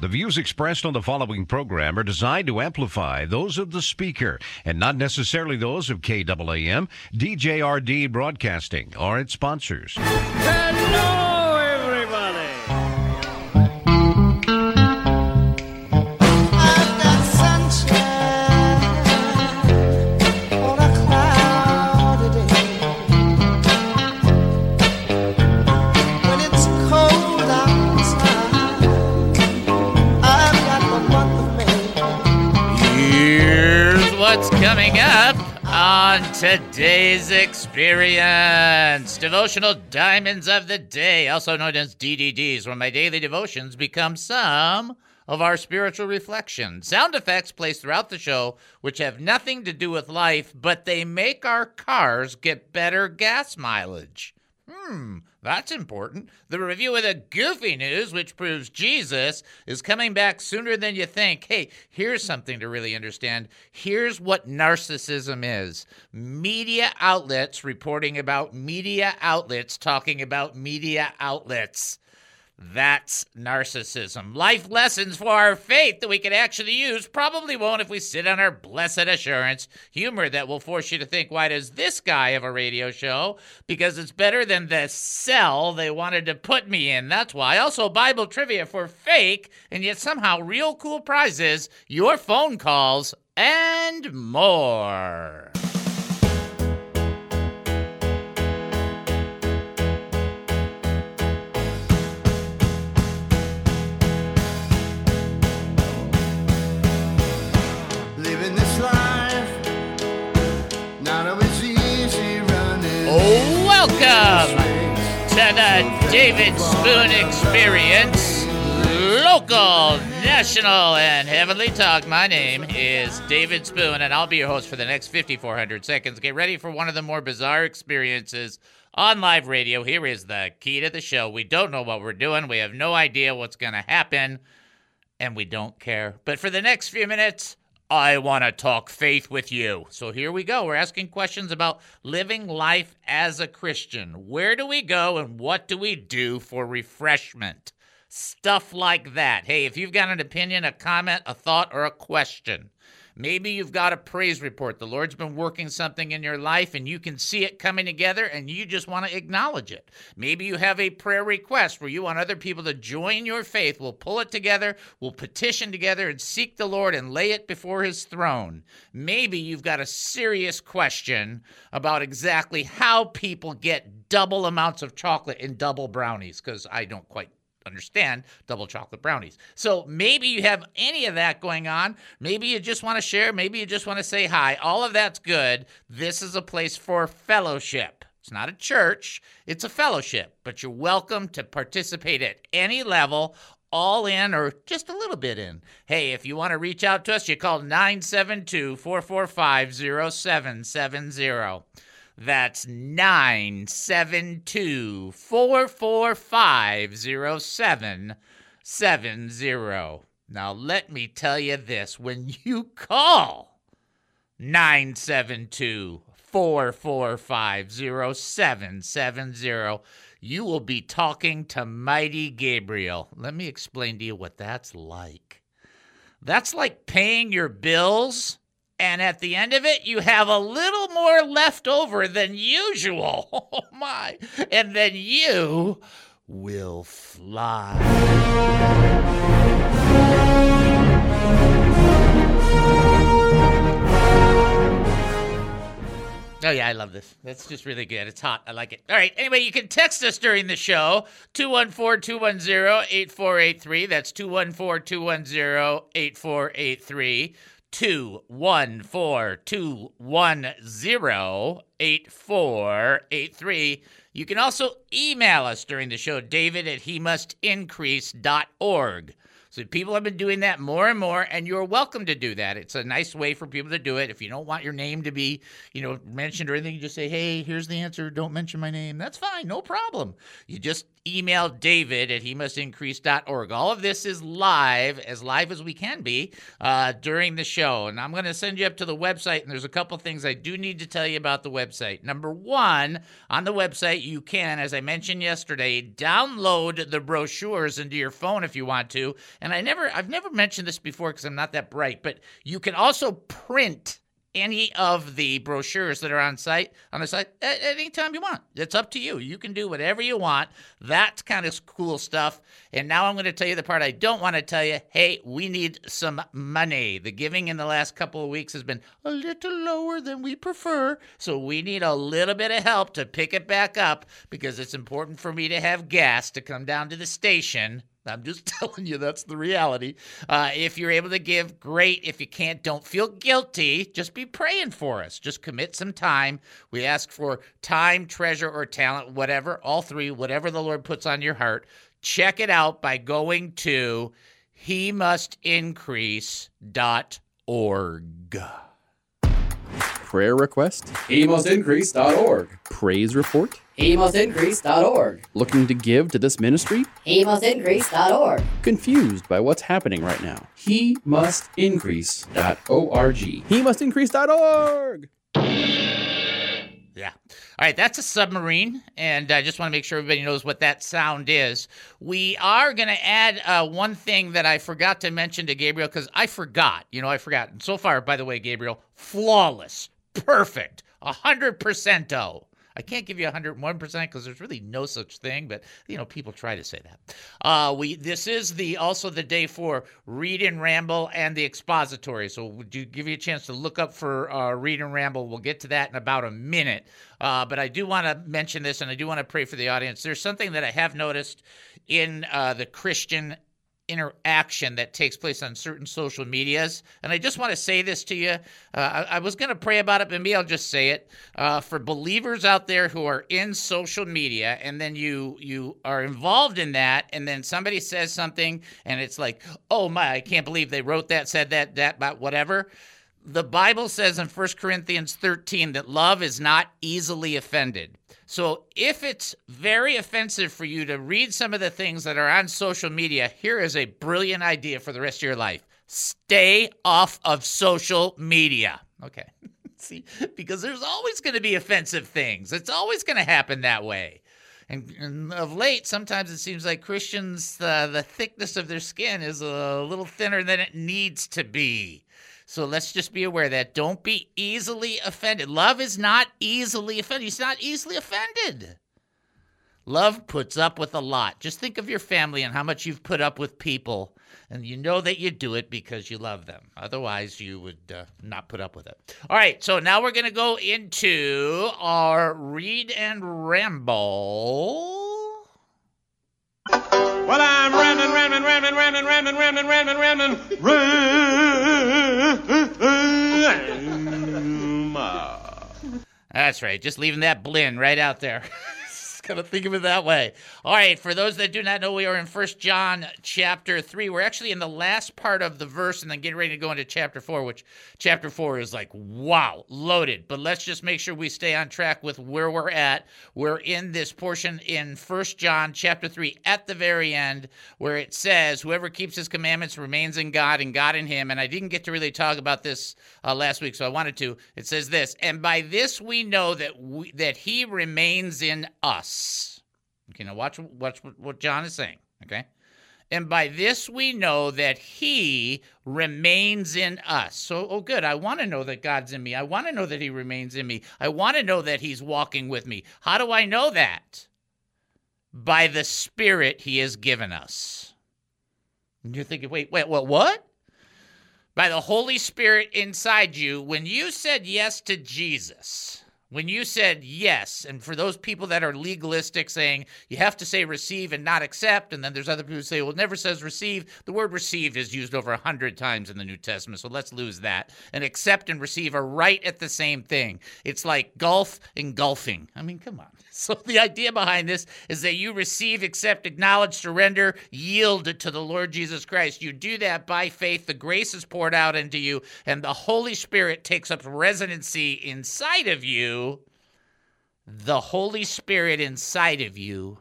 The views expressed on the following program are designed to amplify those of the speaker and not necessarily those of KAAM, DJRD Broadcasting, or its sponsors. Hello, coming up on today's experience Devotional Diamonds of the Day, also known as DDDs, where my daily devotions become some of our spiritual reflection. Sound effects placed throughout the show, which have nothing to do with life, but they make our cars get better gas mileage. Hmm, that's important. The review of the goofy news, which proves Jesus is coming back sooner than you think. Hey, here's something to really understand. Here's what narcissism is media outlets reporting about media outlets talking about media outlets. That's narcissism. Life lessons for our faith that we can actually use probably won't if we sit on our blessed assurance. Humor that will force you to think, why does this guy have a radio show? Because it's better than the cell they wanted to put me in. That's why. Also, Bible trivia for fake and yet somehow real cool prizes, your phone calls, and more. Welcome to the David Spoon Experience, local, national, and heavenly talk. My name is David Spoon, and I'll be your host for the next 5,400 seconds. Get ready for one of the more bizarre experiences on live radio. Here is the key to the show. We don't know what we're doing, we have no idea what's going to happen, and we don't care. But for the next few minutes, I want to talk faith with you. So here we go. We're asking questions about living life as a Christian. Where do we go and what do we do for refreshment? Stuff like that. Hey, if you've got an opinion, a comment, a thought, or a question, maybe you've got a praise report. The Lord's been working something in your life and you can see it coming together and you just want to acknowledge it. Maybe you have a prayer request where you want other people to join your faith. We'll pull it together, we'll petition together and seek the Lord and lay it before his throne. Maybe you've got a serious question about exactly how people get double amounts of chocolate in double brownies because I don't quite understand double chocolate brownies. So maybe you have any of that going on. Maybe you just want to share. Maybe you just want to say hi. All of that's good. This is a place for fellowship. It's not a church, it's a fellowship, but you're welcome to participate at any level. All in or just a little bit in. Hey, if you want to reach out to us, you call 972 445 0770. That's 972 445 0770. Now, let me tell you this when you call 972 445 0770, you will be talking to Mighty Gabriel. Let me explain to you what that's like. That's like paying your bills and at the end of it, you have a little more left over than usual. Oh my. And then you will fly. Oh, yeah, I love this. That's just really good. It's hot. I like it. All right. Anyway, you can text us during the show 214 210 8483. That's 214 210 8483. 214 210 8483. You can also email us during the show, david at he must increase.org. So people have been doing that more and more, and you're welcome to do that. It's a nice way for people to do it. If you don't want your name to be, you know, mentioned or anything, you just say, "Hey, here's the answer. Don't mention my name." That's fine, no problem. You just email david at he must increase.org. All of this is live, as live as we can be, uh, during the show. And I'm going to send you up to the website, and there's a couple things I do need to tell you about the website. Number one, on the website, you can, as I mentioned yesterday, download the brochures into your phone if you want to. And I never, I've never mentioned this before because I'm not that bright, but you can also print any of the brochures that are on site on the site at any time you want. It's up to you. You can do whatever you want. That's kind of cool stuff. And now I'm going to tell you the part I don't want to tell you. Hey, we need some money. The giving in the last couple of weeks has been a little lower than we prefer, so we need a little bit of help to pick it back up because it's important for me to have gas to come down to the station I'm just telling you that's the reality. Uh, if you're able to give, great. If you can't, don't feel guilty. Just be praying for us. Just commit some time. We ask for time, treasure, or talent, whatever, all three, whatever the Lord puts on your heart. Check it out by going to he must increase.org. Prayer request? HeMustIncrease.org. Praise report? HeMustIncrease.org. Looking to give to this ministry? HeMustIncrease.org. Confused by what's happening right now? HeMustIncrease.org. He must increase.org! Yeah. All right, that's a submarine, and I just want to make sure everybody knows what that sound is. We are going to add uh, one thing that I forgot to mention to Gabriel because I forgot. You know, I forgot. And so far, by the way, Gabriel, flawless, perfect, 100% oh. I can't give you 101% because there's really no such thing, but you know people try to say that. Uh, we this is the also the day for read and ramble and the expository. So would you give you a chance to look up for uh, read and ramble? We'll get to that in about a minute. Uh, but I do want to mention this, and I do want to pray for the audience. There's something that I have noticed in uh, the Christian interaction that takes place on certain social medias. And I just want to say this to you. Uh, I, I, was going to pray about it, but maybe I'll just say it. Uh, for believers out there who are in social media, and then you you are involved in that, and then somebody says something, and it's like, oh my, I can't believe they wrote that, said that, that, about whatever. The Bible says in 1 Corinthians 13 that love is not easily offended. So if it's very offensive for you to read some of the things that are on social media, here is a brilliant idea for the rest of your life. Stay off of social media. Okay. See, because there's always going to be offensive things. It's always going to happen that way. And, and, of late, sometimes it seems like Christians, uh, the thickness of their skin is a little thinner than it needs to be. So let's just be aware that don't be easily offended. Love is not easily offended. He's not easily offended. Love puts up with a lot. Just think of your family and how much you've put up with people, and you know that you do it because you love them. Otherwise, you would uh, not put up with it. All right, so now we're going to go into our read and ramble. Well, I'm rambling, rambling, rambling, rambling, rambling, rambling, rambling, rambling, rambling. That's right. Just leaving that blend right out there. Gotta think of it that way. All right, for those that do not know, we are in First John chapter 3. We're actually in the last part of the verse and then getting ready to go into chapter 4, which chapter 4 is like, wow, loaded. But let's just make sure we stay on track with where we're at. We're in this portion in First John chapter 3 at the very end where it says, Whoever keeps his commandments remains in God and God in him. And I didn't get to really talk about this uh, last week, so I wanted to. It says this, and by this we know that we, that he remains in us. Okay, now watch, watch what John is saying. Okay. And by this we know that he remains in us. So, oh, good. I want to know that God's in me. I want to know that he remains in me. I want to know that he's walking with me. How do I know that? By the Spirit he has given us. And you're thinking, wait, wait, what? What? By the Holy Spirit inside you, when you said yes to Jesus, when you said yes, and for those people that are legalistic, saying you have to say receive and not accept, and then there's other people who say, well, it never says receive. The word receive is used over a hundred times in the New Testament, so let's lose that. And accept and receive are right at the same thing. It's like golf and golfing. I mean, come on. So the idea behind this is that you receive, accept, acknowledge, surrender, yield to the Lord Jesus Christ. You do that by faith. The grace is poured out into you, and the Holy Spirit takes up residency inside of you. The Holy Spirit inside of you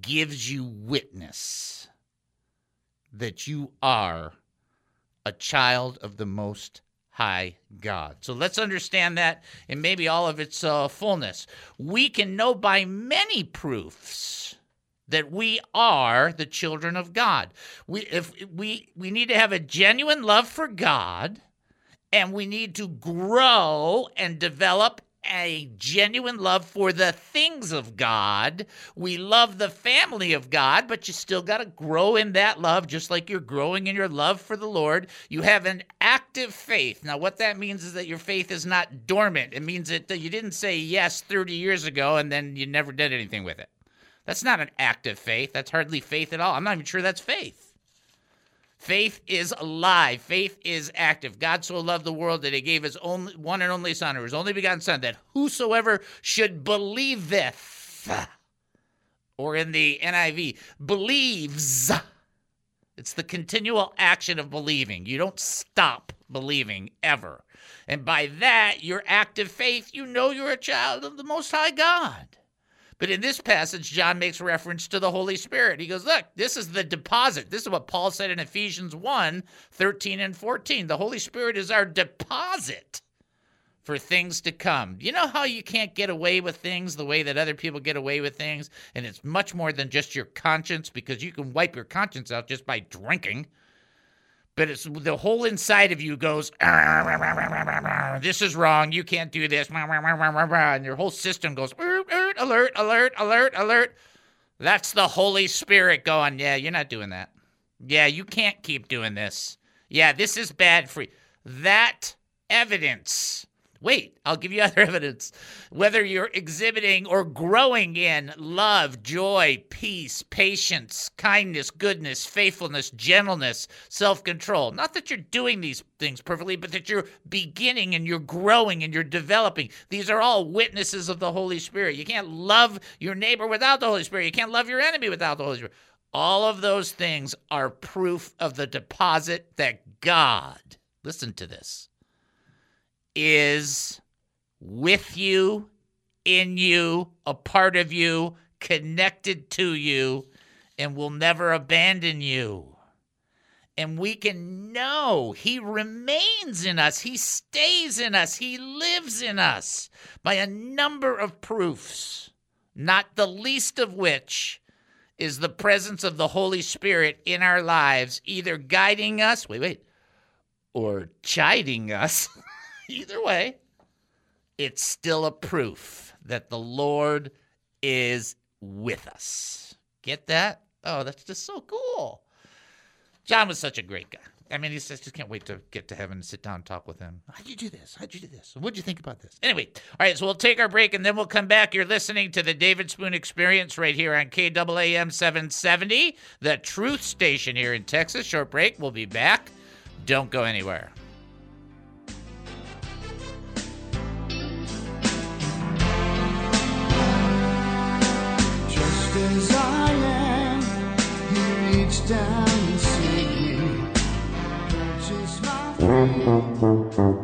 gives you witness that you are a child of the Most High God. So let's understand that in maybe all of its uh, fullness. We can know by many proofs that we are the children of God. We if we we need to have a genuine love for God and we need to grow and develop a genuine love for the things of God. We love the family of God, but you still got to grow in that love, just like you're growing in your love for the Lord. You have an active faith. Now, what that means is that your faith is not dormant. It means that you didn't say yes 30 years ago and then you never did anything with it. That's not an active faith. That's hardly faith at all. I'm not even sure that's faith. Faith is alive. Faith is active. God so loved the world that he gave his only one and only son, or his only begotten son, that whosoever should believeth, or in the NIV, believes. It's the continual action of believing. You don't stop believing ever. And by that, your active faith, you know you're a child of the Most High God. But in this passage, John makes reference to the Holy Spirit. He goes, Look, this is the deposit. This is what Paul said in Ephesians 1 13 and 14. The Holy Spirit is our deposit for things to come. You know how you can't get away with things the way that other people get away with things? And it's much more than just your conscience because you can wipe your conscience out just by drinking but it's the whole inside of you goes this is wrong. You can't do this. And your whole system goes alert alert alert alert that's the holy spirit going yeah you're not doing that. Yeah you can't keep doing this. Yeah this is bad for you. That evidence Wait, I'll give you other evidence. Whether you're exhibiting or growing in love, joy, peace, patience, kindness, goodness, faithfulness, gentleness, self control. Not that you're doing these things perfectly, but that you're beginning and you're growing and you're developing. These are all witnesses of the Holy Spirit. You can't love your neighbor without the Holy Spirit, you can't love your enemy without the Holy Spirit. All of those things are proof of the deposit that God, listen to this is with you, in you, a part of you, connected to you, and will never abandon you. And we can know He remains in us, He stays in us, He lives in us by a number of proofs, not the least of which is the presence of the Holy Spirit in our lives, either guiding us, wait, wait, or chiding us. Either way, it's still a proof that the Lord is with us. Get that? Oh, that's just so cool. John was such a great guy. I mean, he says, just can't wait to get to heaven and sit down and talk with him. How'd you do this? How'd you do this? What'd you think about this? Anyway, all right, so we'll take our break and then we'll come back. You're listening to the David Spoon Experience right here on KAAM 770, the truth station here in Texas. Short break. We'll be back. Don't go anywhere.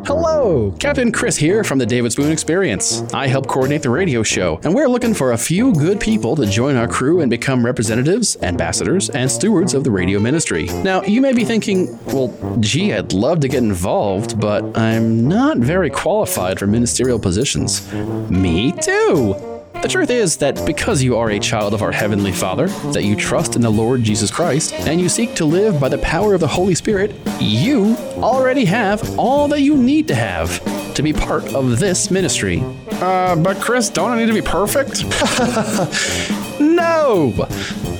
Hello, Captain Chris here from the David Spoon Experience. I help coordinate the radio show, and we're looking for a few good people to join our crew and become representatives, ambassadors, and stewards of the radio ministry. Now, you may be thinking, well, gee, I'd love to get involved, but I'm not very qualified for ministerial positions. Me too! The truth is that because you are a child of our Heavenly Father, that you trust in the Lord Jesus Christ, and you seek to live by the power of the Holy Spirit, you already have all that you need to have to be part of this ministry. Uh, but Chris, don't I need to be perfect? no!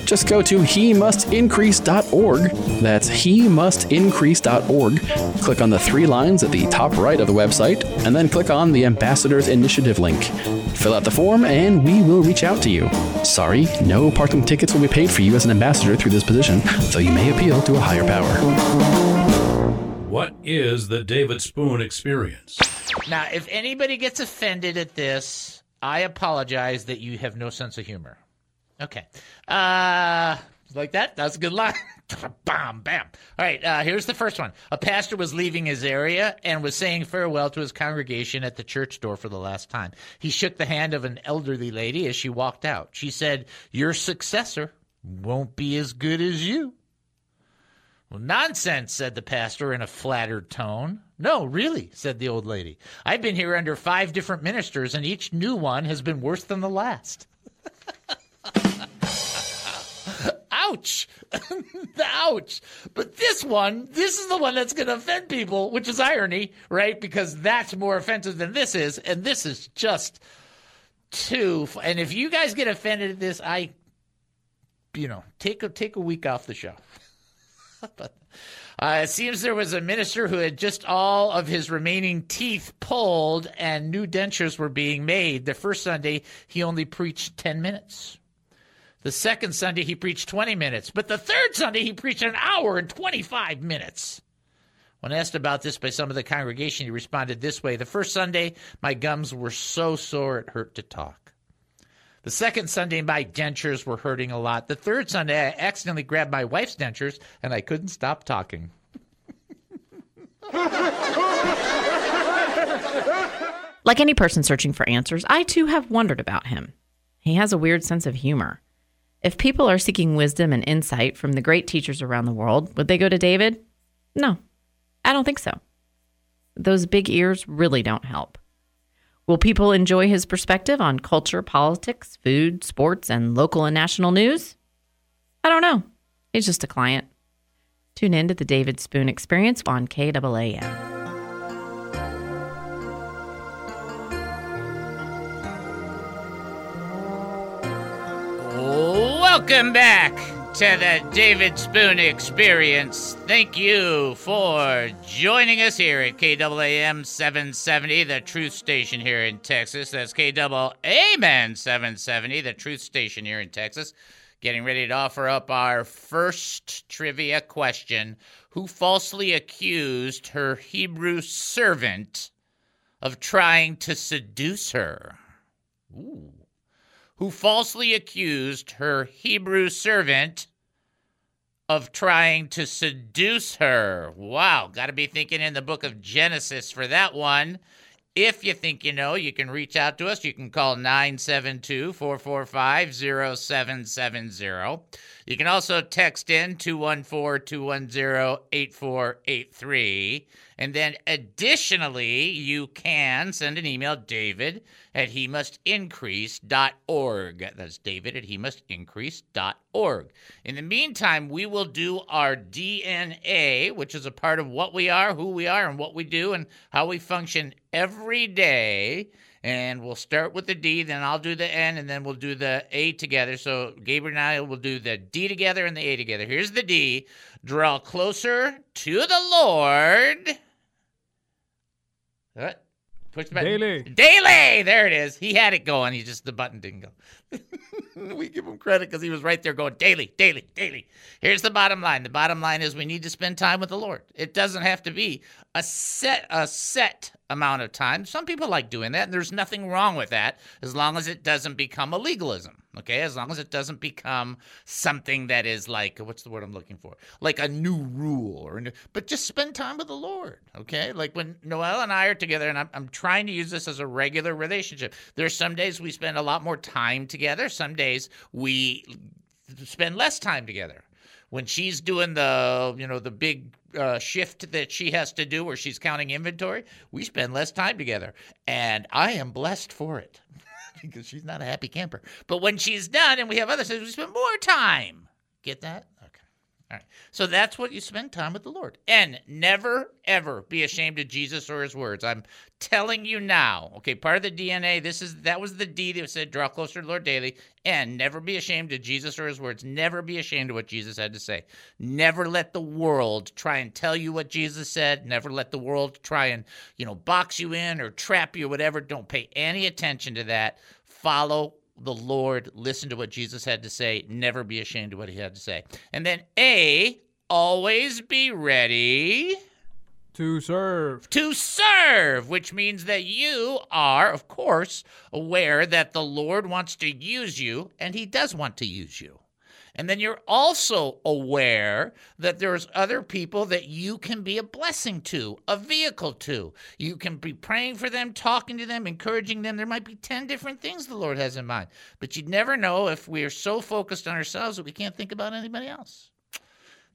Just go to he must increase.org. That's he must increase.org. Click on the three lines at the top right of the website, and then click on the Ambassadors Initiative link. Fill out the form, and we will reach out to you. Sorry, no parking tickets will be paid for you as an ambassador through this position, though you may appeal to a higher power. What is the David Spoon experience? Now, if anybody gets offended at this, I apologize that you have no sense of humor. Okay. Uh, Like that? That's a good line. bam, bam. All right, uh, here's the first one. A pastor was leaving his area and was saying farewell to his congregation at the church door for the last time. He shook the hand of an elderly lady as she walked out. She said, Your successor won't be as good as you. Well, nonsense, said the pastor in a flattered tone. No, really, said the old lady. I've been here under five different ministers, and each new one has been worse than the last. Ouch. The ouch. But this one, this is the one that's going to offend people, which is irony, right? Because that's more offensive than this is. And this is just too. And if you guys get offended at this, I, you know, take a, take a week off the show. but uh, it seems there was a minister who had just all of his remaining teeth pulled and new dentures were being made. The first Sunday, he only preached 10 minutes. The second Sunday, he preached 20 minutes. But the third Sunday, he preached an hour and 25 minutes. When asked about this by some of the congregation, he responded this way The first Sunday, my gums were so sore it hurt to talk. The second Sunday, my dentures were hurting a lot. The third Sunday, I accidentally grabbed my wife's dentures and I couldn't stop talking. Like any person searching for answers, I too have wondered about him. He has a weird sense of humor. If people are seeking wisdom and insight from the great teachers around the world, would they go to David? No, I don't think so. Those big ears really don't help. Will people enjoy his perspective on culture, politics, food, sports, and local and national news? I don't know. He's just a client. Tune in to the David Spoon Experience on KAAM. Welcome back to the David Spoon Experience. Thank you for joining us here at KAAM 770, the truth station here in Texas. That's KAAM 770, the truth station here in Texas. Getting ready to offer up our first trivia question. Who falsely accused her Hebrew servant of trying to seduce her? Ooh who falsely accused her Hebrew servant of trying to seduce her. Wow, got to be thinking in the book of Genesis for that one. If you think you know, you can reach out to us. You can call 972 445 0770. You can also text in 214 210 8483. And then additionally, you can send an email, David at he must increase.org. That's David at he must increase.org. In the meantime, we will do our DNA, which is a part of what we are, who we are, and what we do, and how we function every day. And we'll start with the D, then I'll do the N, and then we'll do the A together. So Gabriel and I will do the D together and the A together. Here's the D. Draw closer to the Lord. What? Push the button. Daily. Daily. There it is. He had it going. He just the button didn't go. we give him credit because he was right there going daily, daily, daily. Here's the bottom line. The bottom line is we need to spend time with the Lord. It doesn't have to be a set a set amount of time. Some people like doing that, and there's nothing wrong with that as long as it doesn't become a legalism. Okay, as long as it doesn't become something that is like what's the word I'm looking for? Like a new rule or new, but just spend time with the Lord. Okay, like when Noel and I are together, and I'm, I'm trying to use this as a regular relationship. There's some days we spend a lot more time together. Some days we spend less time together when she's doing the you know the big uh, shift that she has to do where she's counting inventory we spend less time together and i am blessed for it because she's not a happy camper. But when she's done and we have other things we spend more time. Get that all right. So that's what you spend time with the lord. And never ever be ashamed of jesus or his words. I'm telling you now. Okay part of the dna this is that was the d that said draw closer to the lord daily. And never be ashamed of jesus or his words. Never be ashamed of what jesus had to say. Never let the world try and tell you what jesus said. Never let the world try and you know box you in or trap you or whatever. Don't pay any attention to that. Follow the Lord, listen to what Jesus had to say, never be ashamed of what he had to say. And then A, always be ready To serve. to serve, which means that you are, of course, aware that the Lord wants to use you, and He does want to use you. And then you're also aware that there's other people that you can be a blessing to, a vehicle to. You can be praying for them, talking to them, encouraging them. There might be 10 different things the Lord has in mind. But you'd never know if we are so focused on ourselves that we can't think about anybody else.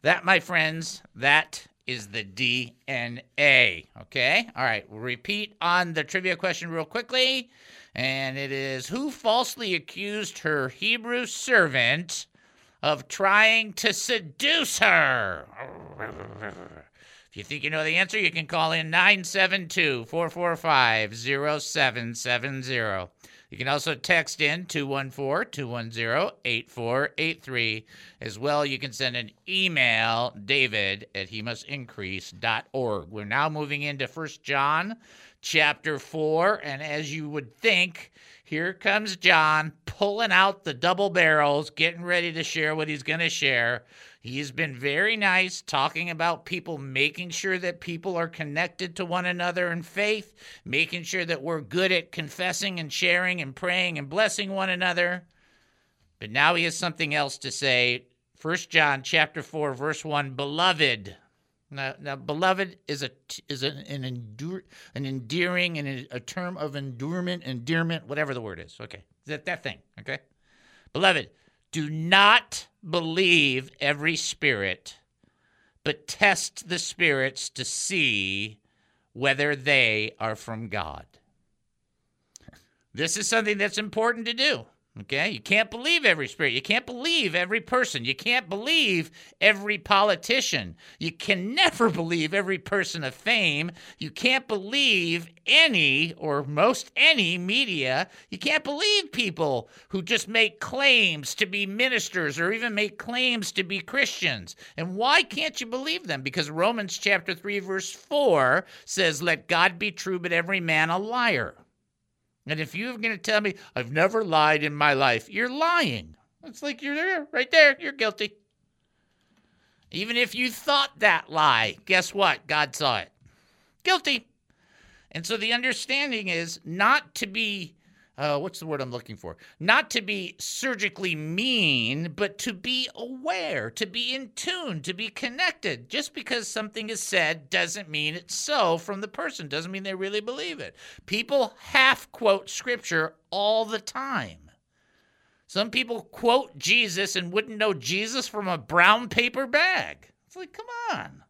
That, my friends, that is the DNA. Okay? All right, we'll repeat on the trivia question real quickly. And it is Who falsely accused her Hebrew servant of trying to seduce her? If you think you know the answer, you can call in 972 445 0770. You can also text in 214 210 8483. As well, you can send an email, david at he. We're now moving into 1 John chapter 4. And as you would think, here comes John pulling out the double barrels, getting ready to share what he's going to share. He's been very nice talking about people making sure that people are connected to one another in faith, making sure that we're good at confessing and sharing and praying and blessing one another. But now he has something else to say. 1 John chapter 4 verse 1 beloved now, now beloved is a is an an, endure, an endearing and a, term of endurement, endearment, whatever the word is. Okay, that that thing. Okay, beloved, do not believe every spirit, but test the spirits to see whether they are from God. This is something that's important to do. Okay, you can't believe every spirit. You can't believe every person. You can't believe every politician. You can never believe every person of fame. You can't believe any or most any media. You can't believe people who just make claims to be ministers or even make claims to be Christians. And why can't you believe them? Because Romans chapter 3 verse 4 says, "Let God be true, but every man a liar." And if you're going to tell me I've never lied in my life, you're lying. It's like you're there, right there. You're guilty. Even if you thought that lie, guess what? God saw it. Guilty. And so the understanding is not to be, uh, what's the word I'm looking for? Not to be surgically mean, but to be aware, to be in tune, to be connected. Just because something is said doesn't mean it's so from the person, doesn't mean they really believe it. People half quote scripture all the time. Some people quote Jesus and wouldn't know Jesus from a brown paper bag. It's like, come on.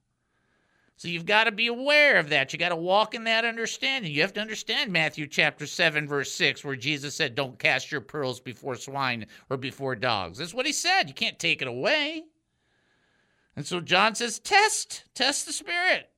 So you've got to be aware of that. You got to walk in that understanding. You have to understand Matthew chapter 7 verse 6 where Jesus said don't cast your pearls before swine or before dogs. That's what he said. You can't take it away. And so John says test, test the spirit.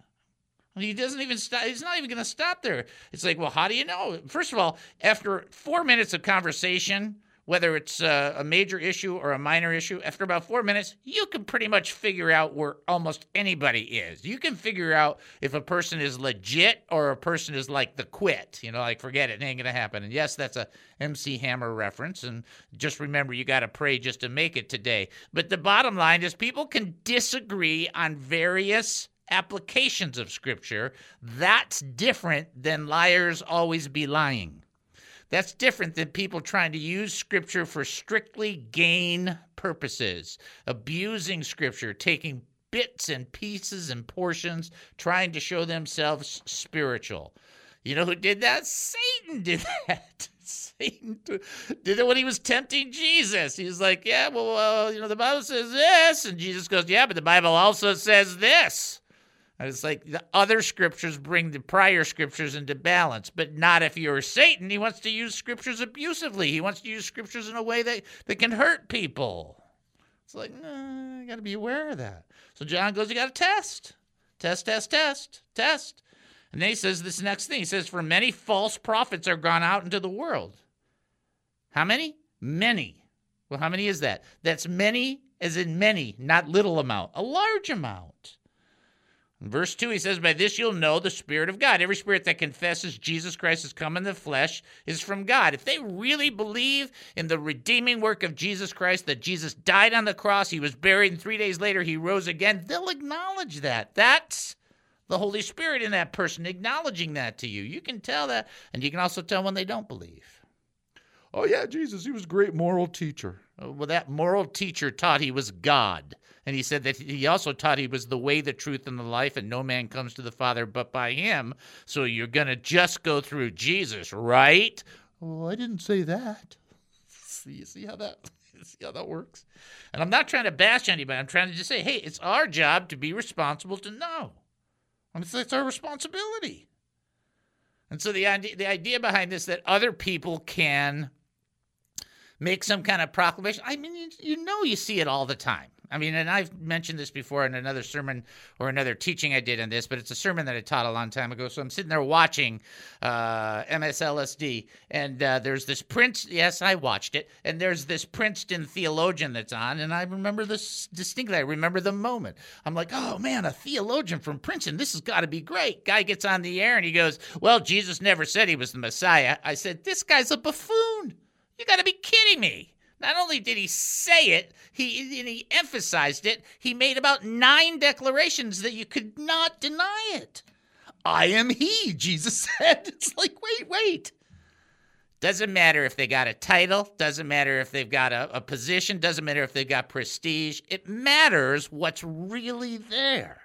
He doesn't even stop. He's not even going to stop there. It's like, well, how do you know? First of all, after four minutes of conversation, whether it's a, a, major issue or a minor issue, after about four minutes, you can pretty much figure out where almost anybody is. You can figure out if a person is legit or a person is like the quit. You know, like forget it, it ain't gonna happen. And yes, that's a MC Hammer reference. And just remember, you got to pray just to make it today. But the bottom line is, people can disagree on various applications of Scripture. That's different than liars always be lying. That's different than people trying to use scripture for strictly gain purposes, abusing scripture, taking bits and pieces and portions, trying to show themselves spiritual. You know who did that? Satan did that. Satan did it when he was tempting Jesus. He was like, Yeah, well, uh, you know, the Bible says this. And Jesus goes, Yeah, but the Bible also says this. And it's like the other scriptures bring the prior scriptures into balance, but not if you're Satan. He wants to use scriptures abusively. He wants to use scriptures in a way that, that can hurt people. It's like, nah, you got to be aware of that. So John goes, you got to test. Test, test, test, test. And then he says this next thing. He says, For many false prophets are gone out into the world. How many? Many. Well, how many is that? That's many as in many, not little amount, a large amount. In verse 2, he says, By this you'll know the Spirit of God. Every spirit that confesses Jesus Christ has come in the flesh is from God. If they really believe in the redeeming work of Jesus Christ, that Jesus died on the cross, he was buried, and three days later he rose again, they'll acknowledge that. That's the Holy Spirit in that person acknowledging that to you. You can tell that, and you can also tell when they don't believe. Oh yeah, Jesus, he was a great moral teacher. Uh, Well, that moral teacher taught he was God. And he said that he also taught he was the way, the truth, and the life, and no man comes to the Father but by him. So you're going to just go through Jesus, right? Oh, I didn't say that. See, see how that see how that works? And I'm not trying to bash anybody. I'm trying to just say, hey, it's our job to be responsible to know. I mean, it's, it's our responsibility. And so the idea, the idea behind this that other people can make some kind of proclamation. I mean, you, you know, you see it all the time. I mean, and I've mentioned this before in another sermon or another teaching I did on this, but it's a sermon that I taught a long time ago. So I'm sitting there watching uh, MSLSD, and uh, there's this Prince. Yes, I watched it, and there's this Princeton theologian that's on, and I remember this distinctly. I remember the moment. I'm like, oh man, a theologian from Princeton. This has got to be great. Guy gets on the air and he goes, well, Jesus never said he was the Messiah. I said, this guy's a buffoon. You got to be kidding me. Not only did he say it, he and he emphasized it. He made about nine declarations that you could not deny it. I am he, Jesus said. It's like, wait, wait. Doesn't matter if they got a title, doesn't matter if they've got a, a position, doesn't matter if they've got prestige. It matters what's really there.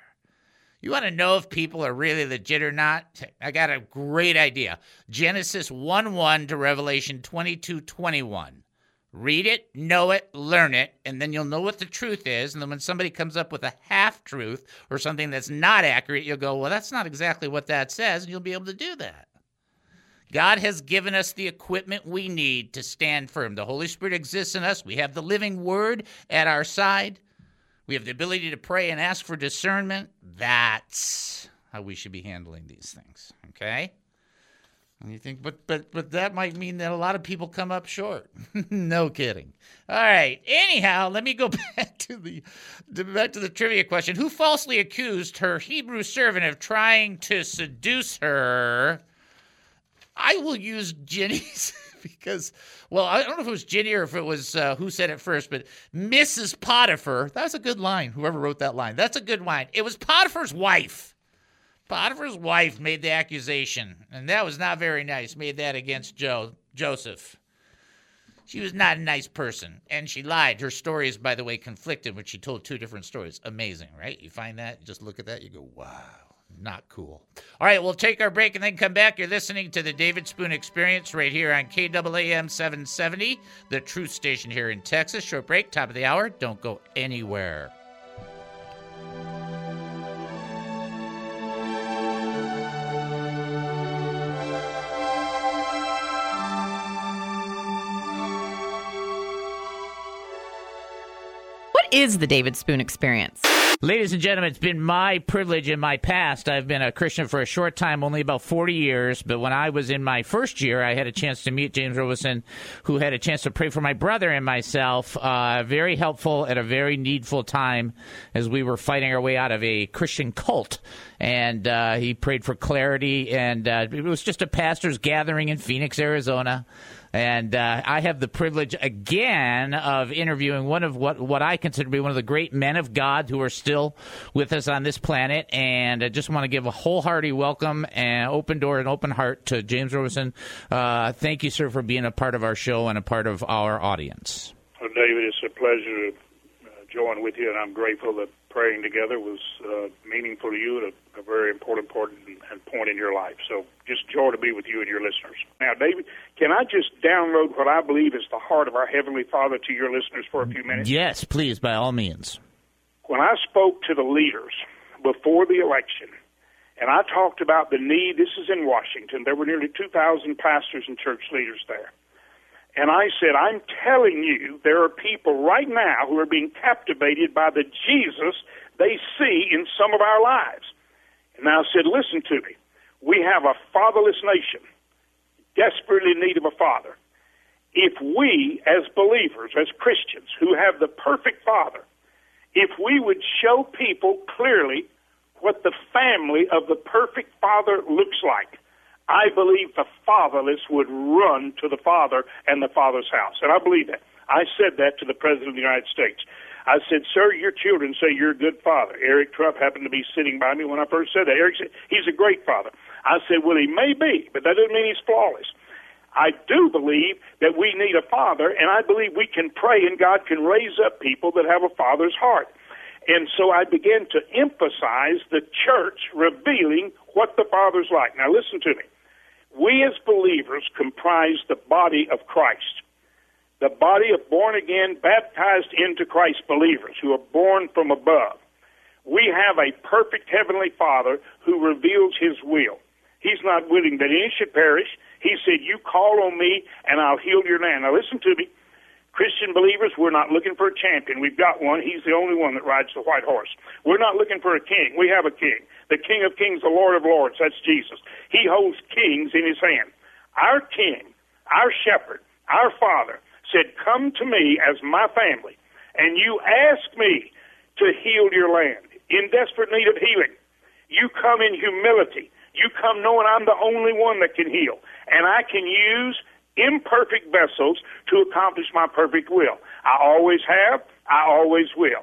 You want to know if people are really legit or not? I got a great idea. Genesis 1 1 to Revelation 22 21. Read it, know it, learn it, and then you'll know what the truth is. And then when somebody comes up with a half truth or something that's not accurate, you'll go, well, that's not exactly what that says, and you'll be able to do that. God has given us the equipment we need to stand firm. The Holy Spirit exists in us. We have the living word at our side. We have the ability to pray and ask for discernment. That's how we should be handling these things. Okay? And you think, but but but that might mean that a lot of people come up short. no kidding. All right. Anyhow, let me go back to the back to the trivia question. Who falsely accused her Hebrew servant of trying to seduce her? I will use Jenny's because, well, I don't know if it was Jenny or if it was uh, who said it first, but Mrs. Potiphar. That was a good line. Whoever wrote that line, that's a good line. It was Potiphar's wife. Potiphar's wife made the accusation, and that was not very nice. Made that against Joe Joseph. She was not a nice person, and she lied. Her story is, by the way, conflicted, but she told two different stories. Amazing, right? You find that, you just look at that, you go, wow, not cool. All right, we'll take our break and then come back. You're listening to the David Spoon Experience right here on KAAM 770, the truth station here in Texas. Short break, top of the hour. Don't go anywhere. Is the David Spoon Experience? Ladies and gentlemen, it's been my privilege in my past. I've been a Christian for a short time, only about 40 years. But when I was in my first year, I had a chance to meet James Robison, who had a chance to pray for my brother and myself. Uh, very helpful at a very needful time as we were fighting our way out of a Christian cult. And uh, he prayed for clarity. And uh, it was just a pastor's gathering in Phoenix, Arizona. And uh, I have the privilege again of interviewing one of what, what I consider to be one of the great men of God who are still with us on this planet. And I just want to give a wholehearted welcome and open door and open heart to James Robison. Uh, thank you, sir, for being a part of our show and a part of our audience. Well, David, it's a pleasure to uh, join with you, and I'm grateful that praying together was uh, meaningful to you and a, a very important part and, and point in your life. So just joy to be with you and your listeners. Now, David, can I just download what I believe is the heart of our Heavenly Father to your listeners for a few minutes? Yes, please, by all means. When I spoke to the leaders before the election, and I talked about the need, this is in Washington, there were nearly 2,000 pastors and church leaders there. And I said, I'm telling you, there are people right now who are being captivated by the Jesus they see in some of our lives. And I said, listen to me. We have a fatherless nation, desperately in need of a father. If we, as believers, as Christians, who have the perfect father, if we would show people clearly what the family of the perfect father looks like, I believe the fatherless would run to the father and the father's house. And I believe that. I said that to the President of the United States. I said, Sir, your children say you're a good father. Eric Trump happened to be sitting by me when I first said that. Eric said, He's a great father. I said, Well, he may be, but that doesn't mean he's flawless. I do believe that we need a father, and I believe we can pray and God can raise up people that have a father's heart. And so I began to emphasize the church revealing what the Father's like. Now, listen to me. We as believers comprise the body of Christ, the body of born again, baptized into Christ believers who are born from above. We have a perfect Heavenly Father who reveals His will. He's not willing that any should perish. He said, You call on me, and I'll heal your land. Now, listen to me. Christian believers, we're not looking for a champion. We've got one. He's the only one that rides the white horse. We're not looking for a king. We have a king. The King of Kings, the Lord of Lords. That's Jesus. He holds kings in his hand. Our king, our shepherd, our father said, Come to me as my family, and you ask me to heal your land in desperate need of healing. You come in humility. You come knowing I'm the only one that can heal, and I can use imperfect vessels to accomplish my perfect will. I always have, I always will.